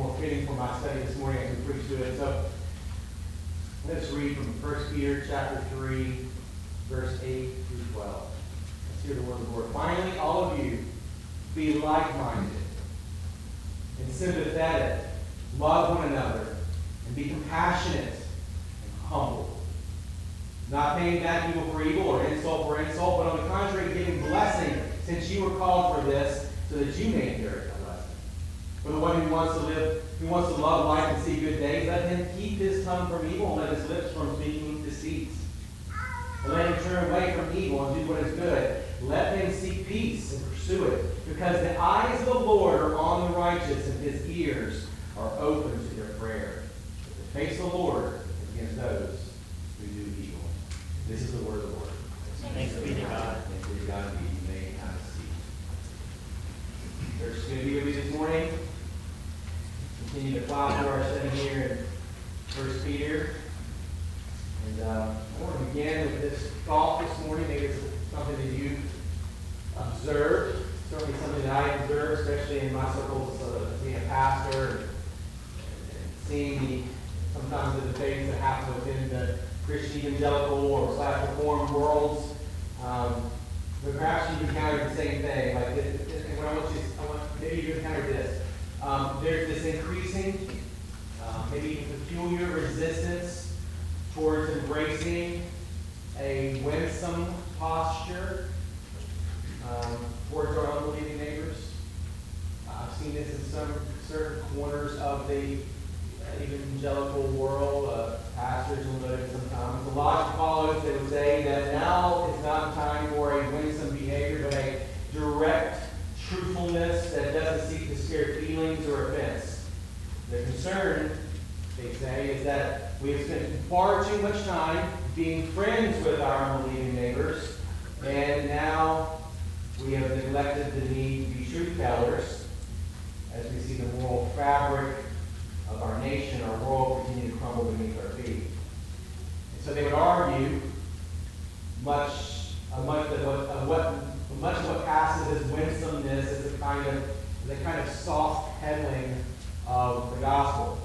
more fitting for my study this morning as we preach to it. So let's read from 1 Peter chapter 3, verse 8 through 12. Let's hear the word of the Lord. Finally, all of you, be like-minded and sympathetic, love one another, and be compassionate and humble. Not paying back evil for evil or insult for insult, but on the contrary, giving blessing, since you were called for this, so that you may inherit. For the one who wants to live, who wants to love life and see good days, let him keep his tongue from evil and let his lips from speaking deceits. And let him turn away from evil and do what is good. Let him seek peace and pursue it, because the eyes of the Lord are on the righteous, and his ears are open to their prayer. But the face of the Lord is against those who do evil. This is the word of the Lord. Thanks be to God. Thanks be to God. You may have a seat. Is going to be me this morning. Continue to plow through our study here in First Peter. And uh, I want to begin with this thought this morning. Maybe it's something that you observed. Certainly something that I observed, especially in my circles of being a pastor and, seeing the sometimes the things that happen within the Christian evangelical or slash reform worlds. Um, but perhaps you've encountered the same thing. Like, this, this, and what I want you, I want maybe you've encountered this. There's uh, maybe peculiar resistance towards embracing a winsome posture um, towards our unbelieving neighbors. I've seen this in some certain corners of the evangelical world. Uh, pastors will note sometimes. The logic follows, they would say that now is not time for a winsome behavior, but a direct truthfulness that doesn't seek to scare feelings or offense. The concern, they say, is that we have spent far too much time being friends with our unbelieving neighbors, and now we have neglected the need to be truth tellers as we see the moral fabric of our nation, our world continue to crumble beneath our feet. And so they would argue much, uh, much of what, uh, what, much of what passes as winsomeness is a kind of, the kind of soft pedaling of the gospel.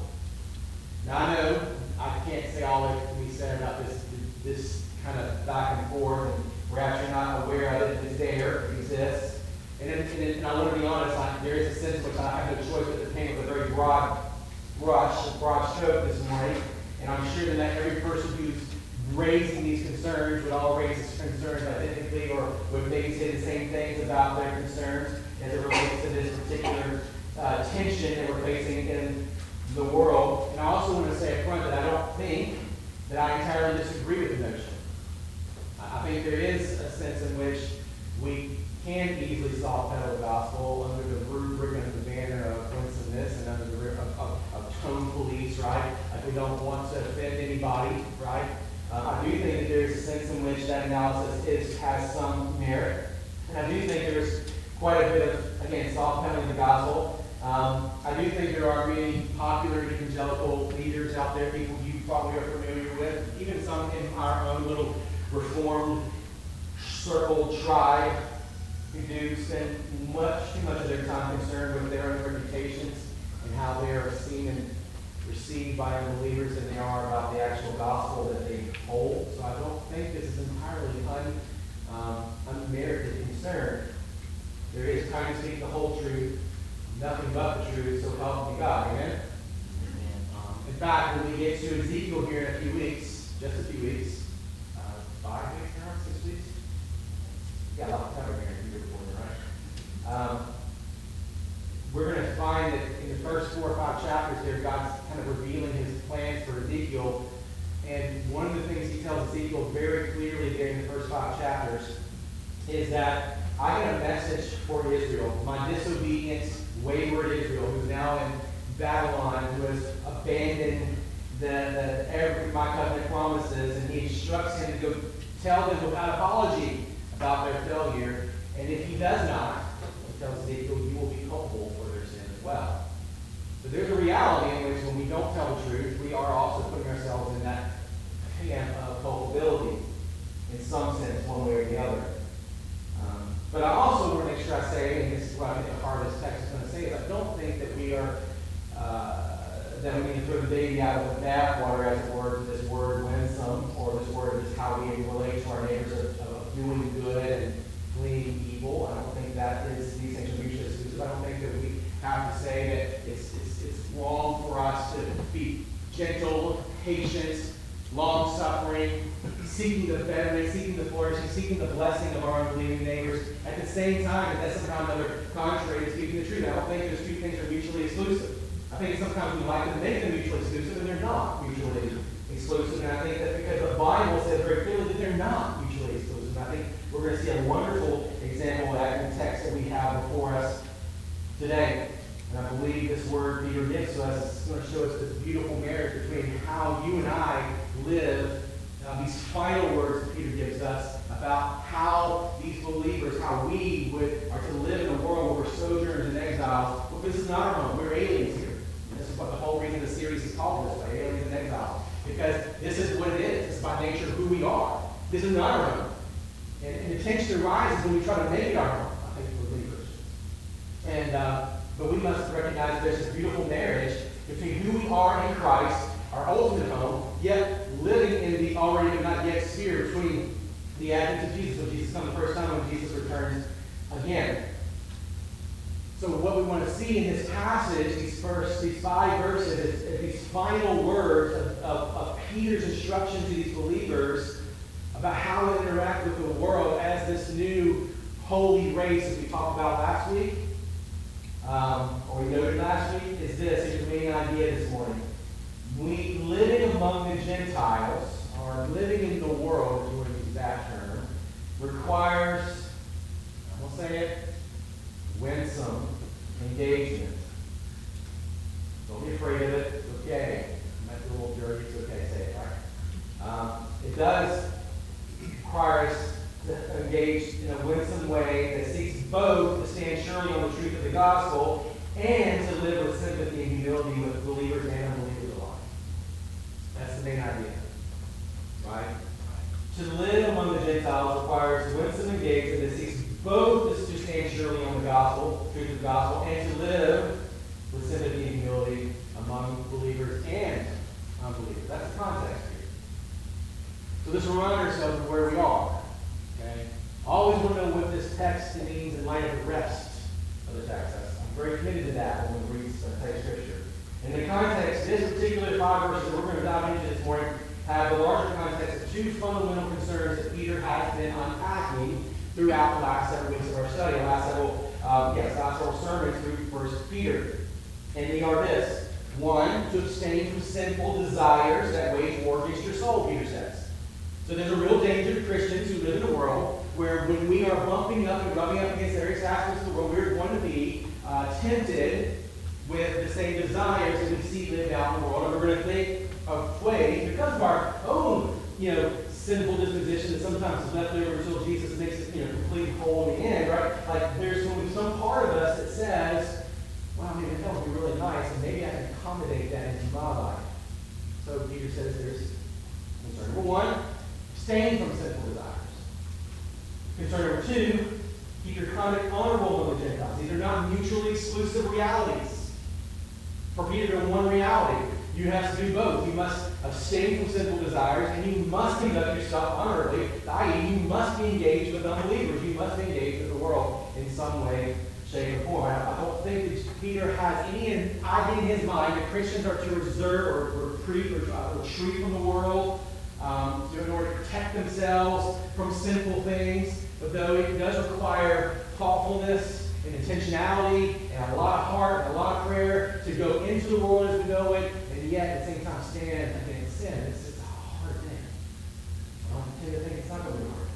Now I know I can't say all that can be said about this, this kind of back and forth, and perhaps you're not aware of it, it's there, it exists. And, it, and, it, and I want to be honest, I, there is a sense in which I have no choice but to paint with a very broad brush, broad stroke this morning. And I'm sure that every person who's raising these concerns would all raise these concerns identically or would maybe say the same things about their concerns as it relates to this particular uh, tension that we're facing in the world. And I also want to say up front that I don't think that I entirely disagree with the notion. I think there is a sense in which we can easily soft pedal the gospel under the rubric and the banner of winsomeness and under the of, of, of tone police, right? Like we don't want to offend anybody, right? Uh, I do think that there's a sense in which that analysis is has some merit, and I do think there's quite a bit of again soft pedaling the gospel. Um, I do think there are many popular evangelical leaders out there, people you probably are familiar with, even some in our own little reformed circle tribe who do spend much too much of their time concerned with their own reputations and how they are seen and received by unbelievers than they are about the actual gospel that they hold. So I don't think this is entirely un, um, unmerited concern. There is trying to speak the whole truth, nothing but the truth, so help me God. Amen? Um, in fact, when we get to Ezekiel here in a few weeks, just a few weeks, uh, five weeks now, six weeks, yeah, a lot of time here in year before, right? Um, we're going to find that in the first four or five chapters there, God's kind of revealing his plans for Ezekiel. And one of the things he tells Ezekiel very clearly there in the first five chapters is that I got a message for Israel, my disobedient, wayward Israel, who's now in Babylon, who has abandoned the, the every my covenant promises, and he instructs him to go tell them without apology about their failure. And if he does not, he tells Ezekiel, you will be culpable for their sin as well. So there's a reality in which when we don't tell the truth, we are also putting ourselves in that camp of culpability in some sense, one way or the other. But I also want to make sure I say, and this is what I think the of text is going to say, is I don't think that we are uh, then we need to throw the baby out with the bathwater, as it were, this word winsome, or this word is how we relate to our neighbors of, of doing good and fleeing evil. I don't think that is, these things are mutually exclusive. I don't think that we have to say that it's, it's, it's wrong for us to be gentle, patient, long suffering, seeking the betterment, seeking the flourishing, seeking the blessing of our unbelieving neighbors. At the same time, that's somehow another contrary to speaking the truth. I don't think those two things are mutually exclusive. I think sometimes we like to make them mutually exclusive, and they're not mutually exclusive. And I think that because the Bible says very clearly that they're not mutually exclusive. And I think we're going to see a wonderful example of that in the text that we have before us today. And I believe this word Peter gives us is going to show us this beautiful marriage between how you and I live, uh, these final words that Peter gives us about how these believers, how we would, are to live in a world where we're sojourners and exiles. Well, this is not our home. We're aliens here. And this is what the whole reason the series is called this way, Aliens and Exiles. Because this is what it is. It's by nature who we are. This is not our home. And, and the tension arises when we try to make it our home, I think, believers. And, uh, but we must recognize there's this beautiful marriage between who we are in Christ, our ultimate home, yet living in the already but not yet sphere between the advent of Jesus, when Jesus comes the first time, when Jesus returns again. So what we want to see in this passage, these first, these five verses, is, is these final words of, of, of Peter's instruction to these believers about how to interact with the world as this new holy race, as we talked about last week, um, or we noted last week, is this. Here's the main idea this morning. We living among the Gentiles, or living in the world, if you want to use that term, requires, I will say it, winsome engagement. Don't be afraid of it. It's okay. You might be a little dirty. It's okay. Say it? Um, it does require us to engage in a winsome way that seeks both to stand surely on the truth of the gospel and to live with sympathy and humility with believers and unbelievers. That's the main idea. Right? To live among the Gentiles requires winsome engagement that it seeks both to stand surely on the gospel, truth of the gospel, and to live with sympathy and humility among believers and unbelievers. That's the context here. So let's remind ourselves of where we are. Okay? Always want to know what this text means in light of the rest of the text. I'm very committed to that when we read uh, text scripture. In the context, this particular five verses we're going to dive into this morning have the larger context of two fundamental concerns that Peter has been unpacking throughout the last several weeks of our study, the last several, um, yes, last several sermons through First Peter. And they are this. One, to abstain from sinful desires that wage war against your soul, Peter says. So there's a real danger to Christians who live in a world where when we are bumping up and rubbing up against various aspects of the world, we're going to be uh, tempted with the same desires that we see lived out in the world. And we're going to think of ways, because of our own, you know, sinful disposition that sometimes is left over until Jesus makes it, you know, complete whole in the end, right? Like there's going some part of us that says, I mean, that would be really nice, and maybe I can accommodate that into my life. So Peter says there's concern. Number one, abstain from sinful desires. Concern number two, keep your conduct honorable among the Gentiles. These are not mutually exclusive realities. For Peter, to one reality. You have to do both. You must abstain from sinful desires, and you must conduct yourself honorably, i.e., you must be engaged with unbelievers. You must be engaged with the world in some way, shape, or form. I don't think that Peter has any idea in his mind that Christians are to reserve or retreat or uh, retreat from the world um, in order to protect themselves from sinful things. But though it does require thoughtfulness and intentionality and a lot of heart and a lot of prayer to go into the world as we know it, and yet at the same time stand against sin. It's, it's a hard thing. I don't tend to think it's not going to hard.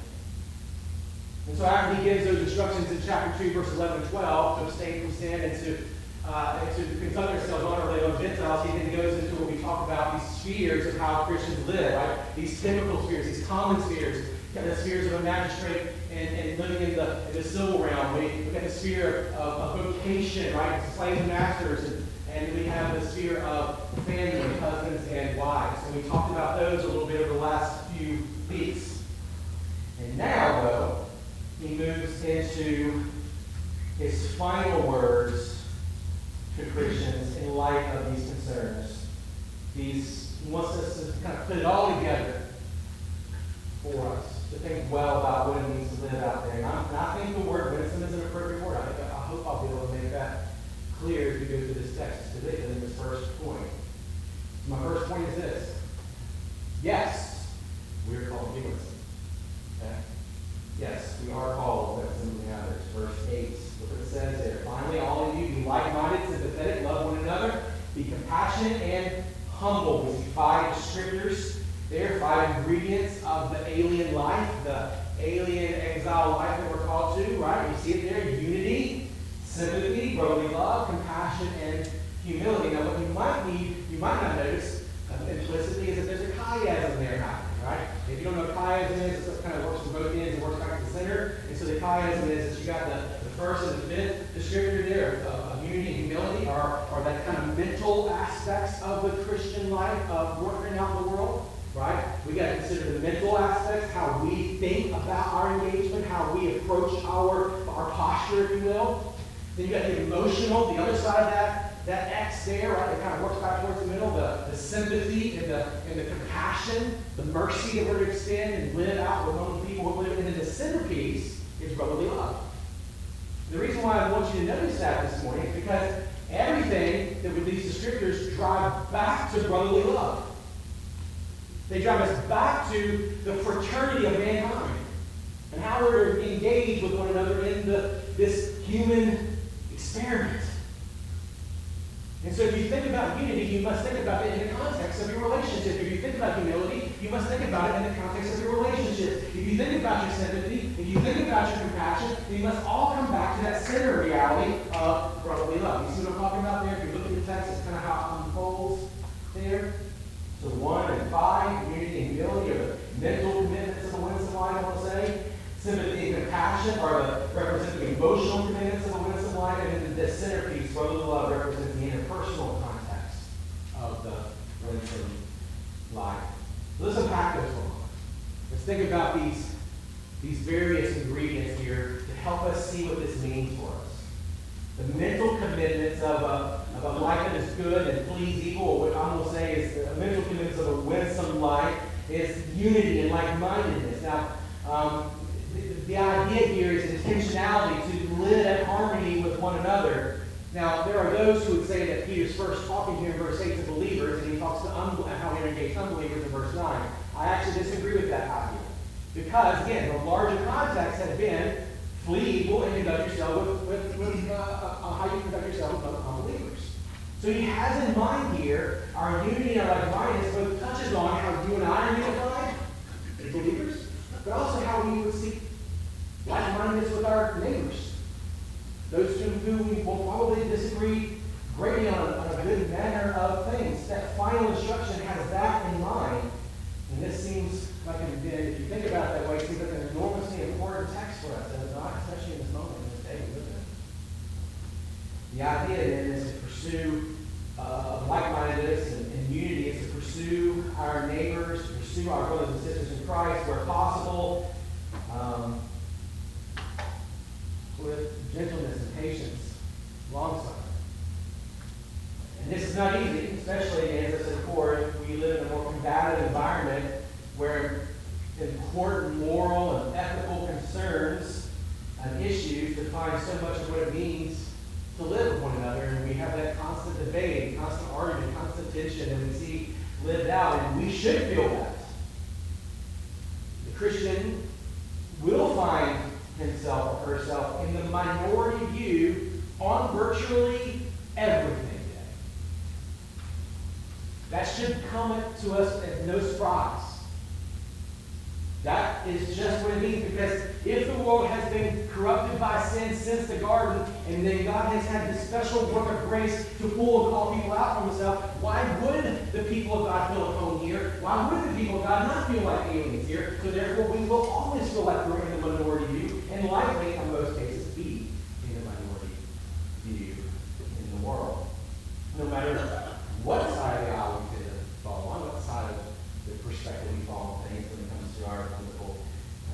And so after he gives those instructions in chapter 2, verse 11 and 12, to abstain from sin and to, uh, and to conduct ourselves honorably among Gentiles, he then goes into what we talk about these spheres of how Christians live, right? These typical spheres, these common spheres, the spheres of a magistrate and, and living in the, in the civil realm. We look at the sphere of, of vocation, right? Slaves and masters. And, and we have the sphere of family, husbands and wives. And we talked about those a little bit over the last few weeks. And now, though, he moves into his final words to Christians in light of these concerns. These he wants us to kind of put it all together for us, to think well about what it means to live out there. And and I think the word winsome is an appropriate word. I, I hope I'll be able to make that clear as we go through this text, particularly in this first point. My first point is this. Yes, we are called to be winsome. Okay? Yes, we are called winsome in others. Verse 8. Look what it says there. Finally, all of you be like-minded, sympathetic, love one another, be compassionate and humble. We see five descriptors there, five ingredients of the alien life, the alien exile life that we're called to, right? You see it there, unity, sympathy, brotherly love, compassion, and humility. Now, what you might need, you might not notice uh, implicitly is that there's a chiasm there happening, right? If you don't know what chiasm is, it kind of works from both ends and works back to the center. And so the chiasm is that you got the, the first and the fifth descriptor there of, of unity and humility, are, are that kind of mental aspects of the Christian life of working out the world right? We got to consider the mental aspects, how we think about our engagement, how we approach our, our posture, if you will. Then you got the emotional, the other side of that, that X there, right? It kind of works back towards the middle, the, the sympathy and the, and the compassion, the mercy that we're to extend and live out with other people. And then the centerpiece is brotherly love. The reason why I want you to notice that this morning is because everything that with these descriptors drive back to brotherly love. They drive us back to the fraternity of mankind and how we're to engage with one another in the, this human experiment. And so if you think about unity, you must think about it in the context of your relationship. If you think about humility, you must think about it in the context of your relationship. If you think about your sympathy, if you think about your compassion, then you must all come back to that center reality of brotherly love. You see what I'm talking about there? If you look at the text, it's kind of how it unfolds there. So one and five, unity and humility, are the mental commitments of a winsome life, I want to say. Sympathy and compassion are the represent the emotional commitments of a winsome life, and then the centerpiece, brotherly love, represents the interpersonal context of the winsome life. Let's unpack those for Let's think about these, these various ingredients here to help us see what this means for us. The mental commitments of a of a life that is good and please evil, what I'm going to say is the mental commitments of a winsome life, is unity and like-mindedness. Now, um, the, idea here is intentionality to live in harmony with one another. Now, there are those who would say that Peter's first talking here in verse 8 to believers, and he talks to how he engaged unbelievers in verse 9. I actually disagree with that idea. Because, again, the larger context had been flee evil and conduct yourself with, with, with uh, uh, how you conduct yourself with unbelievers. So he has in mind here our unity and our like-mindedness both touches on how you and I are unified as believers, but also how we would seek like-mindedness with our neighbors. Those two who we will probably disagree greatly on, on a good manner of things. That final instruction has that in mind. And this seems like, an, if you think about it that way, it seems like an enormously important text for us, and it's not, especially in this moment, in this day live in. The idea then is to pursue uh, like-mindedness and, and, unity is to pursue our neighbors, to pursue our brothers and sisters in Christ where possible, um, with gentleness and patience, long suffering. And this is not easy, especially as I said before, we live in a more combative environment where important moral and ethical concerns and issues define so much of what it means to live with one another, and we have that constant debate, constant argument, constant tension, and we see lived out, and we should feel that. The Christian will find himself or herself in the minority view on virtually everything today. That should come to us as no surprise. That is just what it means because if the world has been corrupted by sin since the garden, and then God has had this special work of grace to pull and call people out from himself, why would the people of God feel at home here? Why would the people of God not feel like aliens here? So therefore, we will always feel like we're in the minority view, and likely, in most cases, be in the minority view in the world. No matter what side of the aisle we fall on, what side of the perspective we fall on things when it comes to our political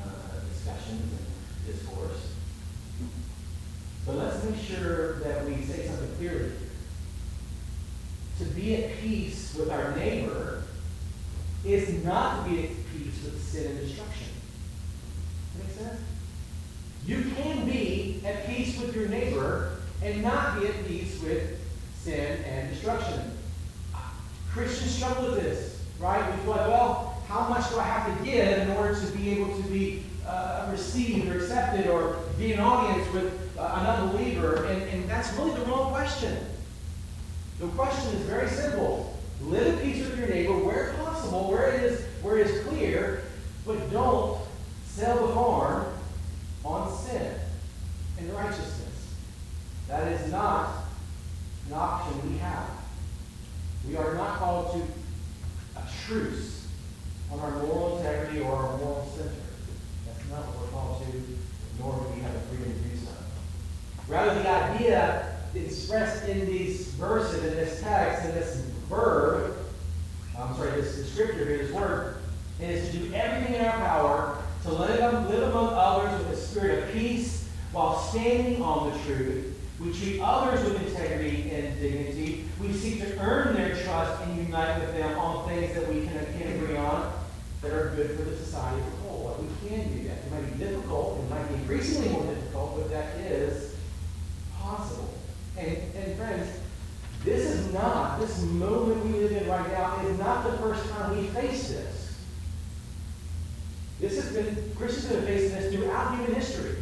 uh, discussions and discourse. But let's make sure that we say something clearly. to be at peace with our neighbor is not to be at peace with sin and destruction. Make sense? You can be at peace with your neighbor and not be at peace with sin and destruction. Christians struggle with this, right? We feel like, well, how much do I have to give in order to be able to be uh, received or accepted or be an audience with uh, an unbeliever? And, and that's really the wrong question. The question is very simple. Live at peace with your neighbor where possible, where it is, where it is clear, but don't sell the farm on sin and righteousness. That is not an option we have. We are not called to a truce on our moral integrity or our moral center. That's not what we're called to, nor do we have the freedom to do so. Rather, the idea expressed in these verses, in this text, in this verb, I'm sorry, this descriptor here, this word, is to do everything in our power to live, live among others with a spirit of peace while standing on the truth. We treat others with integrity and dignity. We seek to earn their trust and unite with them on things that we can, can agree on that are good for the society as a whole. What we can do that. It might be difficult, it might be increasingly more difficult, but that is possible. And, and friends, this is not, this moment we live in right now is not the first time we face this. This has been, Christians have been facing this throughout human history.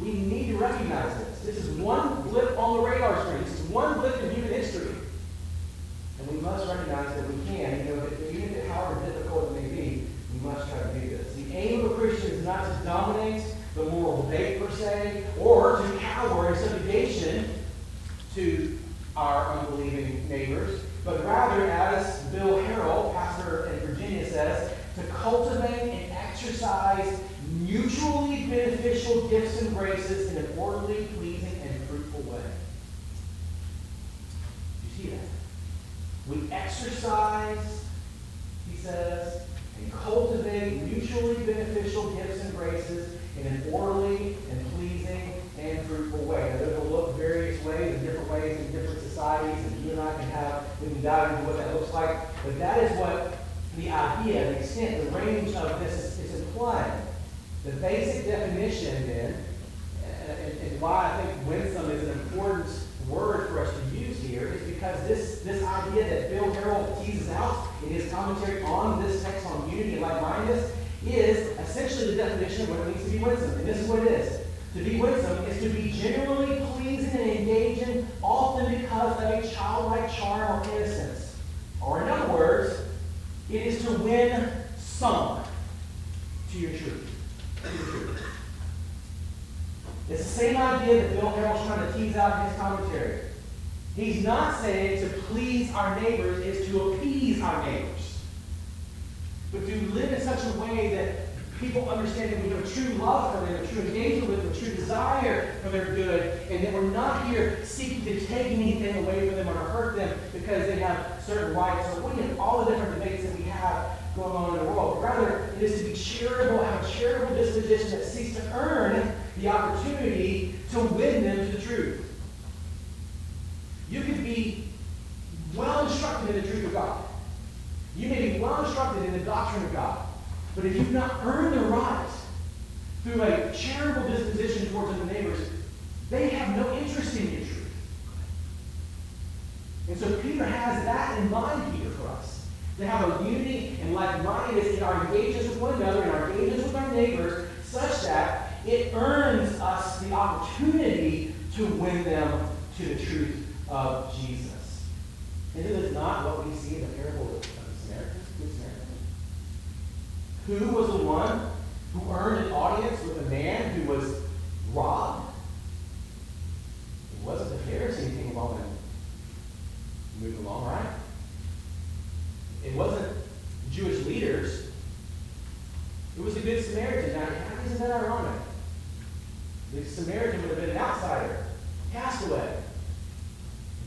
We need to recognize this. This is one blip on the radar screen. This is one blip in human must recognize that we can, you know, that even if however difficult it may be, we must try to do this. The aim of a Christian is not to dominate the moral debate per se, or to cower in subjugation to our unbelieving neighbors, but rather, as Bill Harrell, pastor in Virginia, says, to cultivate and exercise mutually beneficial gifts and graces in an orderly, pleasing, and fruitful way. You see that? We exercise, he says, and cultivate mutually beneficial gifts and graces in an orderly and pleasing and fruitful way. Now, it'll look various ways in different ways in different societies, and you and I can have, we can dive into what that looks like, but that is what the idea, the extent, the range of this is, is implying. The basic definition then, and, and why I think winsome is an important word for us to use here, is because this, this idea that Bill Harrell teases out in his commentary on this text on unity and like-mindedness is essentially the definition of what it means to be winsome. And this is what it is. To be winsome is to be generally pleasing and engaging, often because of a childlike charm or innocence. Or in other words, it is to win some to your truth. To your truth. It's the same idea that Bill Harrell's trying to tease out in his commentary. He's not saying to please our neighbors is to appease our neighbors, but to live in such a way that people understand that we have a true love for them, a true engagement with them, a true desire for their good, and that we're not here seeking to take anything away from them or to hurt them because they have certain rights or we have all the different debates that we have going on in the world. Rather, it is to be charitable, have a charitable disposition that seeks to earn the opportunity to win them to the truth. You could be well instructed in the truth of God. You may be well instructed in the doctrine of God. But if you've not earned the right through a charitable disposition towards other neighbors, they have no interest in your truth. And so Peter has that in mind here for us. To have a unity and like-mindedness in our engagements with one another, in our engagements with our neighbors, such that it earns us the opportunity to win them to the truth of Jesus. And it is not what we see in the parable of the Samaritan. Good Samaritan. Who was the one who earned an audience with a man who was robbed? It wasn't the Pharisee who came along and moved along, right? It wasn't Jewish leaders. It was the Good Samaritan. Now, isn't that ironic? The Samaritan would have been an outsider, castaway.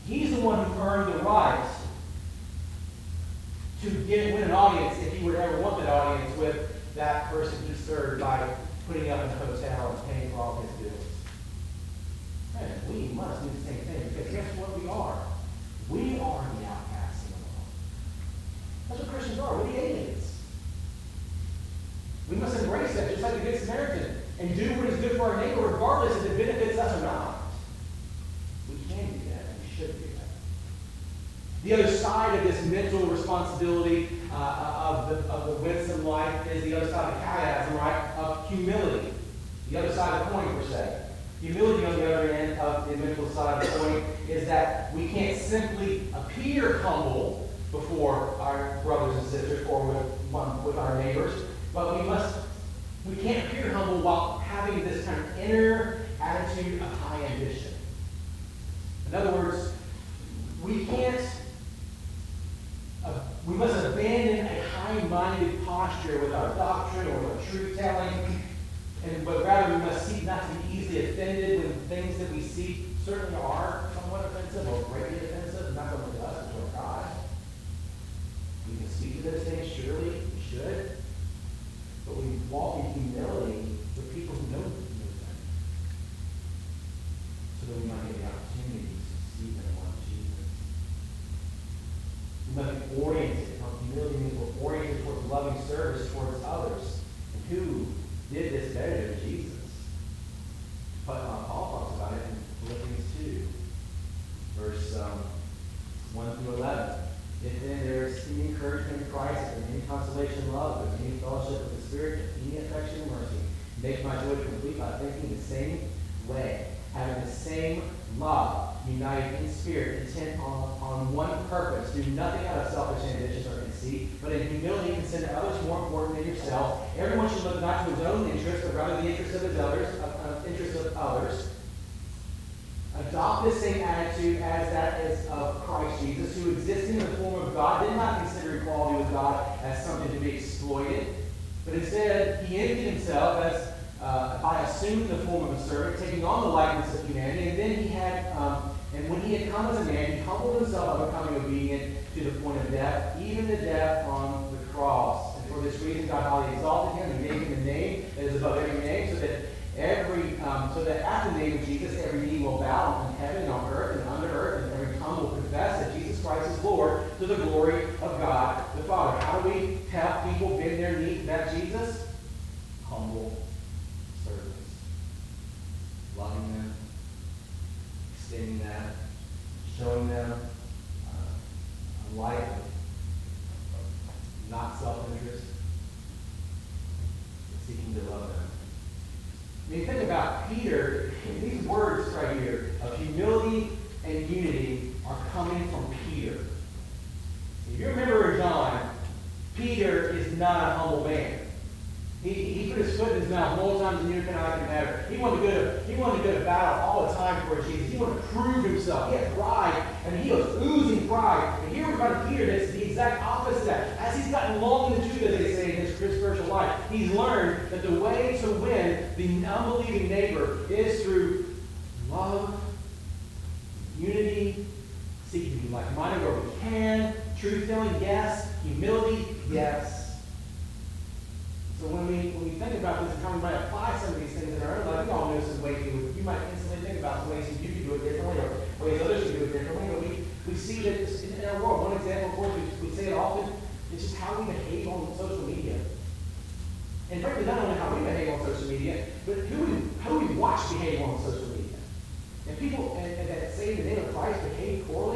He's the one who earned the right to get win an audience if he would ever want that audience with that person he served by putting up in a hotel and paying for all his bills. Man, we must do the same thing because guess what we are? We are the outcasts in the world. That's what Christians are. We're the aliens. We must embrace that, just like the Good Samaritan, and do what is good for our neighbor, regardless if it benefits us or not. We can do that, and we should do that. The other side of this mental responsibility uh, of, the, of the winsome life is the other side of chiasm, right? Of humility. The other side of the coin, per se. Humility, on the other end of the mental side of the coin, is that we can't simply appear humble before our brothers and sisters or with, one, with our neighbors, but we must, we can't appear humble while having this kind of inner attitude of high ambition. In other words, we can't uh, we must abandon a high-minded posture with our doctrine or with truth telling, and but rather we must seek not to be easily offended when things that we see certainly are somewhat offensive or greatly offensive, not only to us, but to God. We can speak to those things, surely we should, but we walk in humility with people who know, know them, so that we might get the opportunity to see them on Jesus. We must be oriented. Humility means we're oriented towards loving service towards others. And who did this better than Jesus? But uh, Paul talks about it in Philippians 2, verse um, 1 through 11. If then there is any encouragement in Christ, and any consolation in love, if any fellowship with the Spirit, if any affection and mercy, make my joy complete by thinking the same way, having the same love, united in spirit, intent on, on one purpose. Do nothing out of selfish ambition or conceit, but in humility consider others more important than yourself. Everyone should look not to his own interest, but rather the interest of his others, of, of interest of others. Adopt the same attitude as that is of Christ Jesus, who existing in the form of God, did not consider equality with God as something to be exploited, but instead he emptied himself as assuming the form of a servant, taking on the likeness of humanity, and then he had, um, and when he had come as a man, he humbled himself by becoming obedient to the point of death, even the death on the cross. And for this reason, God highly exalted him and gave him a name that is above every name, so that every, um, so that at the name of Jesus, every knee will bow in heaven and on earth and under earth, and every tongue will confess that Jesus Christ is Lord to the glory of God the Father. How do we tell people bend their knee to that Jesus? Humble service. Loving them, extending that, showing them uh, a life of, of not self-interest, but seeking to love them. I mean, think about Peter, these words right here of humility and unity are coming from Peter. If you remember in John, Peter is not a humble man. He, he put his foot in his mouth multiple times and you cannot can matter. He wanted to go to he wanted to go to battle all the time for Jesus. He wanted to prove himself. He had pride and he was oozing pride. And here we find Peter that's the exact opposite of that. As he's gotten long in the truth, as they say in his spiritual life, he's learned that the way to win the unbelieving neighbor is through love, unity, seeking to be like-minded where we can, truth telling, yes, humility, yes. So when we when we think about this apply some of these things in our own life, we all know some ways you, you might instantly think about some ways you could do it differently or ways others could do it differently. But we, we see that in our world, one example, of course, we, we say it often, it's just how we behave on social media. And frankly, not only how we behave on social media, but who we, how we watch behave on social media. And people and, and that the name of Christ behave poorly,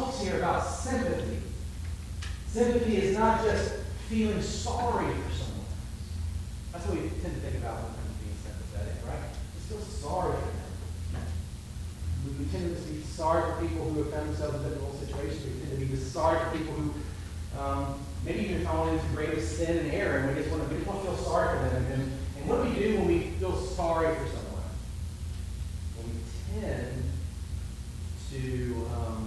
talks here about sympathy. Sympathy is not just feeling sorry for someone. That's what we tend to think about when it comes to being sympathetic, right? We feel sorry for them. We, tend to be sorry for people who have found themselves in difficult situations. We tend to be sorry for people who um, maybe even fallen into greatest sin and error, and we just want to, we just want to feel sorry for them. And, and what do we do when we feel sorry for someone? Well, we tend to. Um,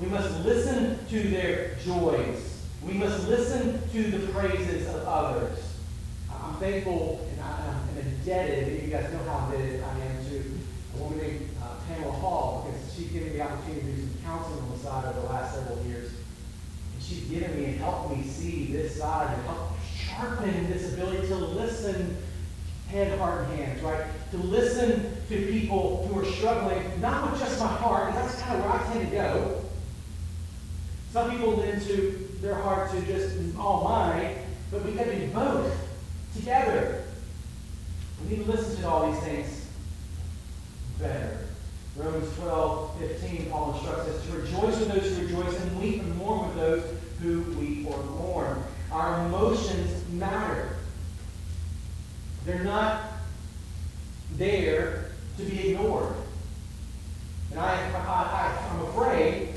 We must listen to their joys. We must listen to the praises of others. I'm thankful and I'm indebted, you guys know how indebted I am to a woman named uh, Pamela Hall because she's given me the opportunity to do some counseling on the side over the last several years. And she's given me and helped me see this side and helped sharpen this ability to listen head, heart, and hands, right? To listen to people who are struggling, not with just my heart, because that's kind of where I tend to go, some people lend to their heart to just all mine, but we got to do both together. We need to listen to all these things better. Romans 12, 15, Paul instructs us to rejoice with those who rejoice and weep and mourn with those who weep or mourn. Our emotions matter. They're not there to be ignored. And I, I, I, am afraid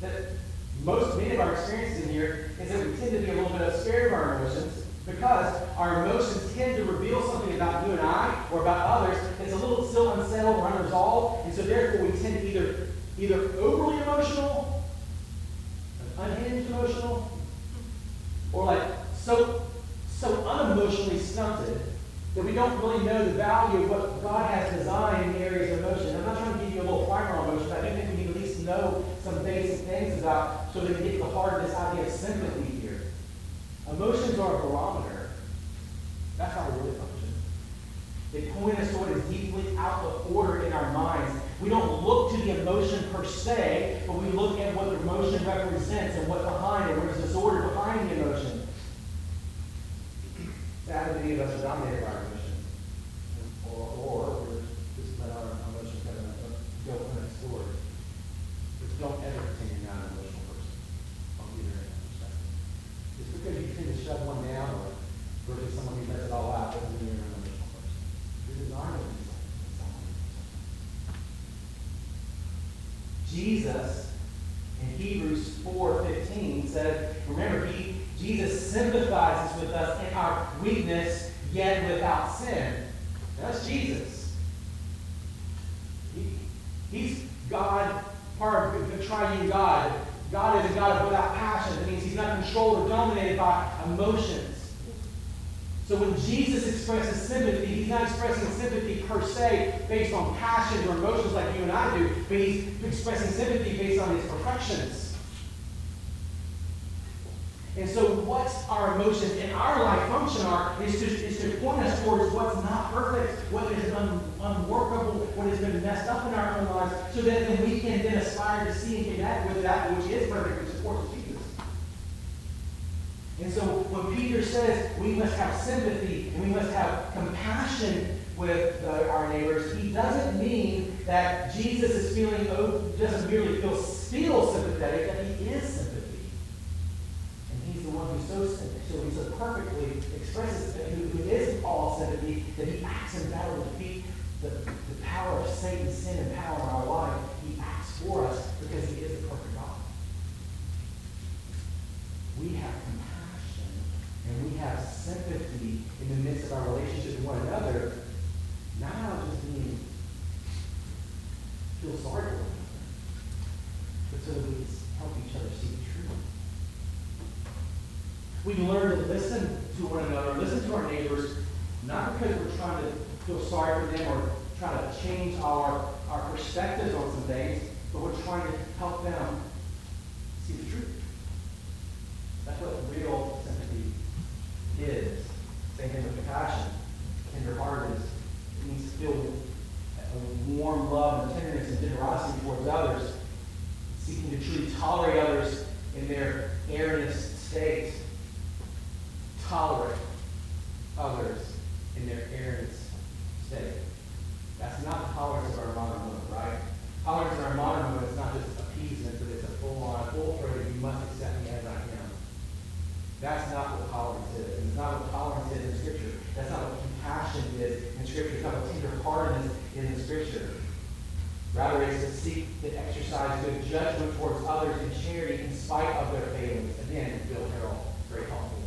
that most, many of our experiences in here is that we tend to be a little bit scared of our emotions because our emotions tend to reveal something about you and I or about others that's a little still unsettled or unresolved. And so therefore we tend to either either overly emotional, unhinged emotional, or like so so unemotionally stunted that we don't really know the value of what God has designed in the areas of emotion. I'm not trying to give you a little primer on emotions. I do think we need to at least know some basic things about so we get the heart of this idea of sympathy here. Emotions are a barometer. That's how they really function. They point us to what is deeply out of order in our minds. We don't look to the emotion per se, but we look at what the emotion represents and what's behind it, where's disorder behind the emotion. That many of us are dominated by our emotions. Or, or we're just let our emotions kind of go unexplored. But don't ever pretend you're not an emotional person on either end of perspective. Just because you tend to shove one down or versus someone who lets it all out doesn't mean you're an emotional person. You're designed to be someone. Jesus in Hebrews 4:15 said, remember, he Jesus sympathizes with us in our weakness, yet without sin. That's Jesus. He, he's God, part of the triune God. God is a God without passion. That means he's not controlled or dominated by emotions. So when Jesus expresses sympathy, he's not expressing sympathy per se based on passions or emotions like you and I do, but he's expressing sympathy based on his perfections. And so what our emotions in our life function are is to, is to point us towards what's not perfect, what is un, unworkable, what has been messed up in our own lives, so that then we can then aspire to see and connect with that which is perfect, which supports Jesus. And so when Peter says we must have sympathy and we must have compassion with the, our neighbors, he doesn't mean that Jesus is feeling, oh, doesn't merely feel, feel sympathetic, that he is sympathetic and he's the one who's so so he so perfectly expresses who, who is all sympathy, that he acts in battle defeat the, the power of Satan, sin, and power in our life. He acts for us because he is a perfect God. We have compassion and we have sympathy in the midst of our relationship with one another, not just being feel sorry for one another, but so that we can help each other see the truth. We learn to listen to one another, listen to our neighbors, not because we're trying to feel sorry for them or trying to change our, our perspectives on some things, but we're trying to help them see the truth. That's what real sympathy is. Same thing with compassion. Tenderhearted it means to feel a warm love and tenderness and generosity towards others, seeking to truly tolerate others in their erroneous state tolerate others in their errant state. That's not the tolerance of our modern moment, right? Tolerance in our modern moment is not just appeasement, but it's a full-on, full-throated, you must accept me as I am. That's not what tolerance is. And it's not what tolerance is in Scripture. That's not what compassion is in Scripture. It's not what tenderheartedness is in Scripture. Rather, it's to seek to exercise good judgment towards others in charity in spite of their failings. Again, Bill Harrell, very helpful.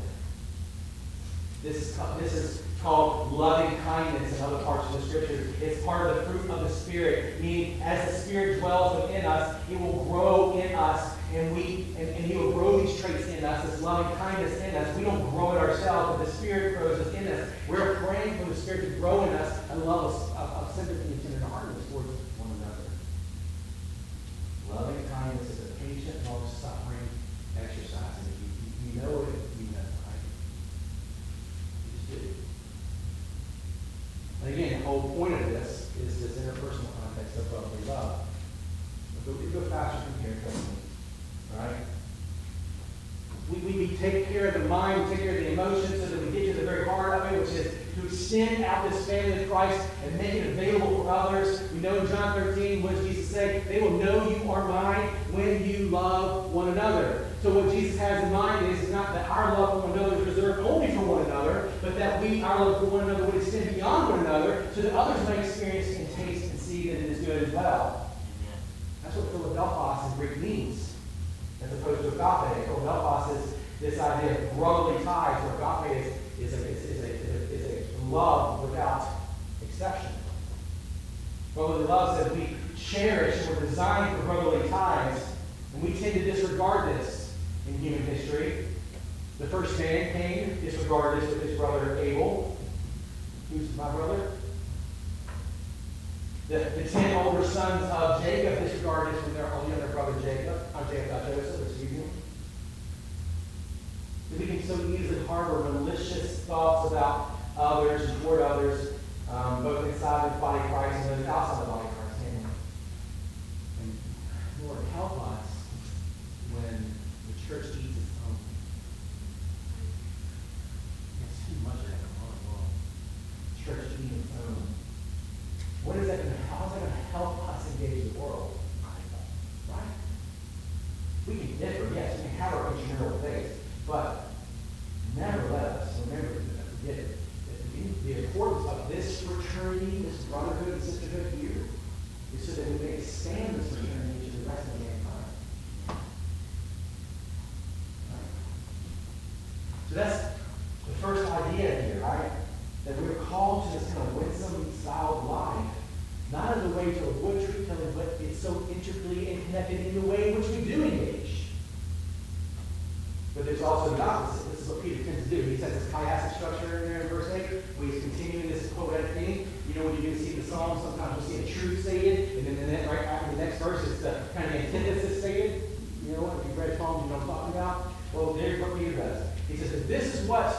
This is, this is called loving kindness in other parts of the scriptures. It's part of the fruit of the Spirit, meaning as the Spirit dwells within us, it will grow in us, and we and, and He will grow these traits in us, this loving kindness in us. We don't grow it ourselves, but the Spirit grows it in us. We're praying for the Spirit to grow in us a love of, of, of sympathy and tenderness towards one another. Loving kindness is a patient, long-suffering exercise. And if you, you know it, and again, the whole point of this take care of the mind, take care of the emotions, so that we get to the very heart of it, which is to extend out this family of Christ and make it available for others. We know in John 13, what does Jesus say? They will know you are mine when you love one another. So what Jesus has in mind is not that our love for one another is reserved only for one another, but that we, our love for one another would extend beyond one another so that others might experience and taste and see that it is good as well. That's what Philadelphos in Greek means, as opposed to agape. Philadelphos is this idea of brotherly ties, where agape is, is, a, is, is, a, is, a, love without exception. Brotherly love says we cherish and we're designed for brotherly ties, and we tend to disregard this in human history. The first man, Cain, disregarded this with his brother Abel. Who's my brother? The, the ten older sons of Jacob disregarded with their only other brother Jacob, or Jacob, not Joseph, excuse me. We can so easily harbor malicious thoughts about others and toward others, um, both inside the body of Christ and those outside the body of Christ. And, and Lord, help us when the church eats its own. It's too much of that going on. Church eating its own. What is that going to, how is that going to help us engage the world? Right? We can differ, yes, we can have our intramural debates, but never let us remember that forget it. that The importance of this fraternity, this brotherhood and sisterhood here, is so that we may expand this fraternity to the rest of mankind. Right? So that's the first idea here, right? That we're called to this kind of winsome style of life, not as a way to avoid truth telling, but it's so intricately and connected in the way in which we do engage. But there's also the opposite. This is what Peter tends to do. He says this chiastic structure in there in verse 8, where he's continuing this poetic theme. You know, when you see the psalm, sometimes you'll see a truth stated, and then, and then right after the next verse, it's the kind of antithesis stated. You know, if you've read Psalms, you know what I'm talking about. Well, there's what Peter does. He says, this is what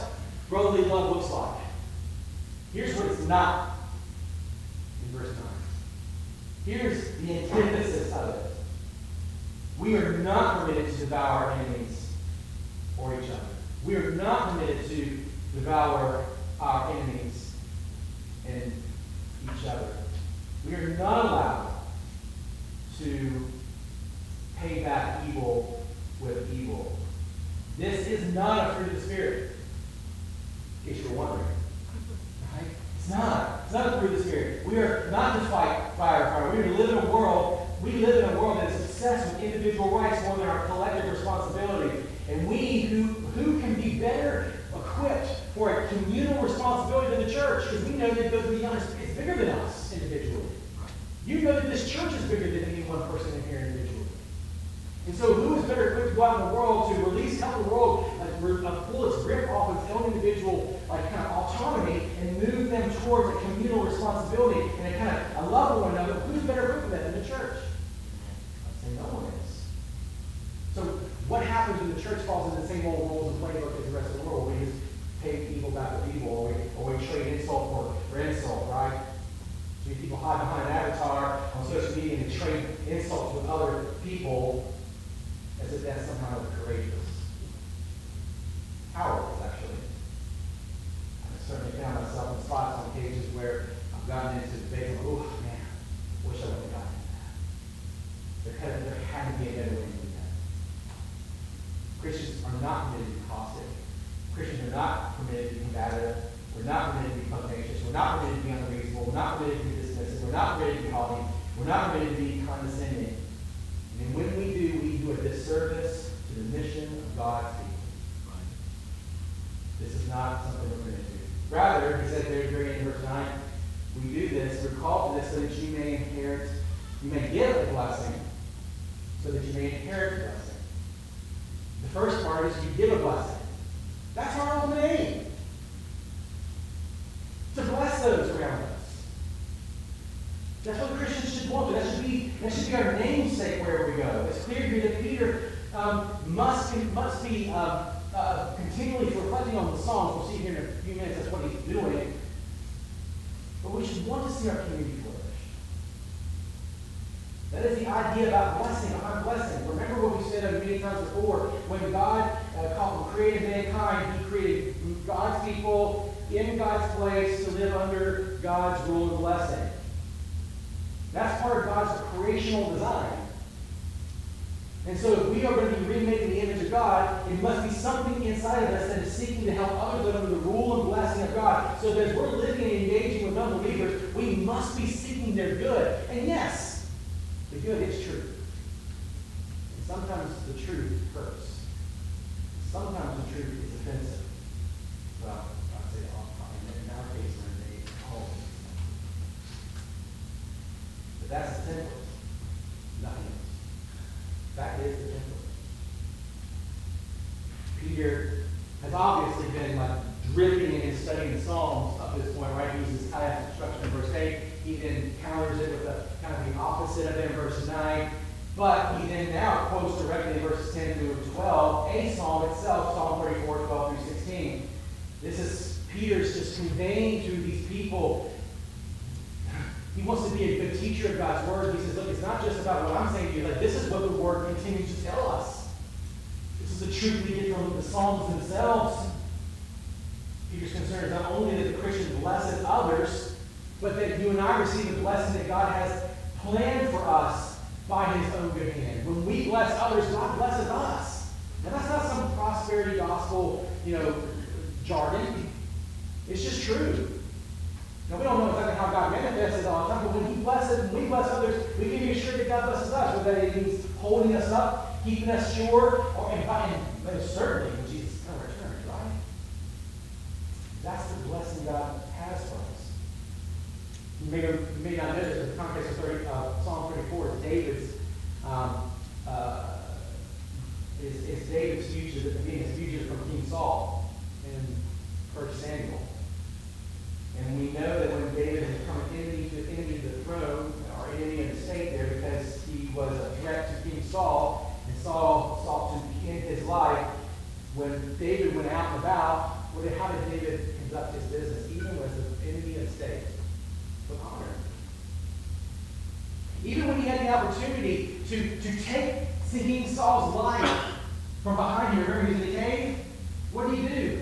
brotherly love looks like. Here's what it's not in verse 9. Here's the antithesis of it. We are not permitted to devour our enemies or each other. We are not permitted to devour our enemies and each other. We are not allowed to pay back evil with evil. This is not a fruit of the Spirit, in case you're wondering. It's not. It's not a fruit of the Spirit. We are not just fight fire fire. We live in a world, we live in a world that is obsessed with individual rights more than our collective responsibility. And we who, who can be better equipped for a communal responsibility than the church, because we know that it goes beyond, it's bigger than us individually. You know that this church is bigger than any one person in here individually. And so who is better equipped to go out in the world to release, help the world like, pull its grip off its own individual like kind of autonomy and move them towards a communal responsibility and a kind of a love one another? Who's better equipped for that than the church? I'd say no one is. So what happens when the church falls into the same old roles and playbook as the rest of the world? We just pay evil back with evil, or we, or we trade insult for, for insult, right? So people hide behind an avatar on social media and trade insults with other people as if that's somehow courageous. Powerless, actually. I certainly found myself in spots on occasions where I've gotten into debate and, oh man, wish I would have gotten that. There had, there had to be a better way to do that. Christians are not permitted to be caustic. Christians are not permitted to be combative. We're not permitted to be pugnacious. We're not permitted to be unreasonable. We're not permitted to be dismissive. We're not permitted to be haughty. We're not permitted to be condescending. And when we do, we do a disservice to the mission of God's people. This is not something we're going to do. Rather, he said very, very in verse 9, we do this, we're called to this so that you may inherit, you may give a blessing, so that you may inherit a blessing. The first part is you give a blessing. That's our ultimate aim. To bless those around us. That's what Christians should want. That should be that should be our namesake wherever we go. It's clear here that Peter um, must be, must be um, uh, continually Psalms. We'll see here in a few minutes. That's what he's doing. But we should want to see our community flourish. That is the idea about blessing, behind blessing. Remember what we said many times before. When God uh, called, created mankind, He created God's people in God's place to live under God's rule and blessing. That's part of God's creational design. And so if we are going to be remade in the image of God, it must be something inside of us that is seeking to help others under the rule and blessing of God. So that as we're living and engaging with unbelievers, we must be seeking their good. And yes, the good is true. And sometimes the truth is hurts. Sometimes the truth is offensive. Well, I'd say in our case, we're in. But that's the template. Nothing else. That is the template. Peter has obviously been like dripping in his studying the Psalms up to this point, right? He uses chiastic structure in verse 8. He then counters it with a kind of the opposite of it in verse 9. But he then now quotes directly in verses 10 through 12 a psalm itself, Psalm 34, 12 through 16. This is Peter's just conveying to these people he wants to be a good teacher of God's word. He says, look, it's not just about what I'm saying to you. Like, this is what the word continues to tell us. This is the truth we get from the Psalms themselves. Peter's concern is not only that the Christian blesses others, but that you and I receive the blessing that God has planned for us by his own good hand. When we bless others, God blesses us. And that's not some prosperity gospel, you know, jargon. It's just true. Now, we don't know exactly how God manifests it all the time, but when He blesses, when we bless others, we can be assured that God blesses us, whether it means holding us up, keeping us sure, or inviting, but certainly when Jesus kind to returns, right? That's the blessing God has for us. You may, you may not know this, but the context of 30, uh, Psalm 34 is David's, um, uh, is, is David's fugitive, being his fugitive from King Saul in 1 Samuel. And we know that when David had become an enemy to, enemy the throne, or enemy of the state there, because he was a threat to King Saul, Saul sought to end his life, when David went out and about, what did, how did David conduct his business, even as an enemy of the state? With honor. Even when he had the opportunity to, to take King Saul's life from behind him, remember he was in the cave? What did he do?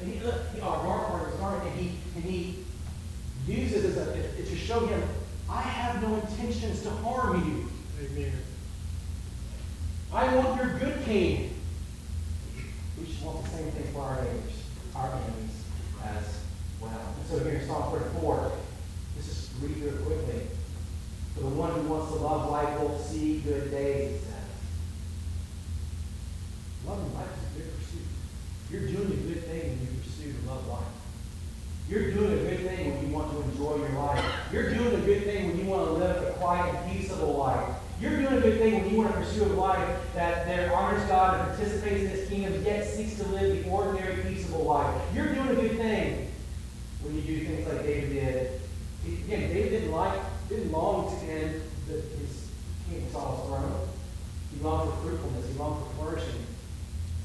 And he, look, he, uh, his garment, and he, and he uses it as a, to show him, I have no intentions to harm you. Amen. I want your good king. We should want the same thing for our neighbors, our enemies as well. And so here in Psalm 34, let's just read it quickly. For the one who wants to love life will see good days, it says. Loving life is a good pursuit. You're doing a good thing when you pursue to love life. You're doing a good thing when you want to enjoy your life. You're doing a good thing when you want to live a quiet peaceable life. You're doing a good thing when you want to pursue a life that, that honors God and participates in His kingdom, yet seeks to live the ordinary, peaceable life. You're doing a good thing when you do things like David did. Again, David didn't like, didn't long to end the, his King Saul's throne. He longed for fruitfulness. He longed for flourishing.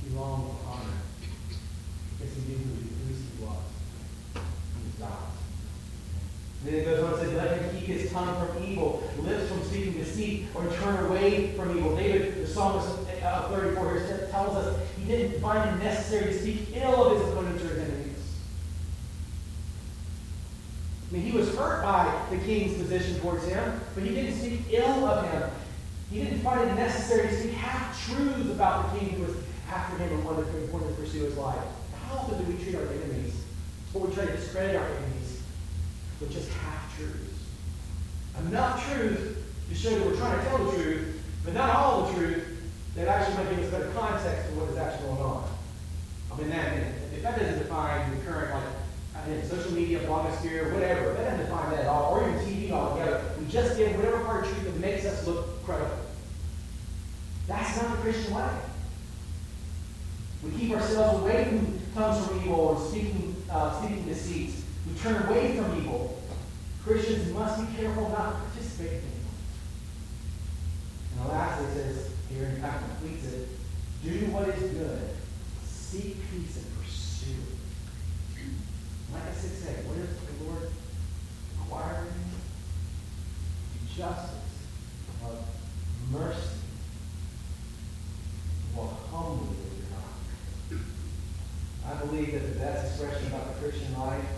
He longed for honor because he knew who he was. He was God. Then it goes on and says, Let him keep his tongue from evil, lips from speaking deceit, or turn away from evil. David, the psalmist uh, 34 here tells us he didn't find it necessary to speak ill of his opponents or enemies. I mean, he was hurt by the king's position towards him, but he didn't speak ill of him. He didn't find it necessary to speak half truths about the king who was after him and wanted to, wanted to pursue his life. How often do we treat our enemies, or we try to discredit our enemies, with just half truths? Enough truth to show that we're trying to tell the truth, but not all the truth that actually might give us better context to what is actually going on. I mean, that, if that doesn't define the current, like, I mean, social media, blogosphere, whatever, that doesn't define that at all, or even TV altogether. We just give whatever part of truth that makes us look credible. That's not the Christian way. We keep ourselves away from tongues from evil and speaking, uh, speaking deceit. We turn away from evil. Be careful not to participate in it. And the last it says here, and fact, completes it do what is good, seek peace, and pursue it. Like I said, say, what is the Lord requiring? Justice, love, mercy, will humbly God. I believe that the best expression about the Christian life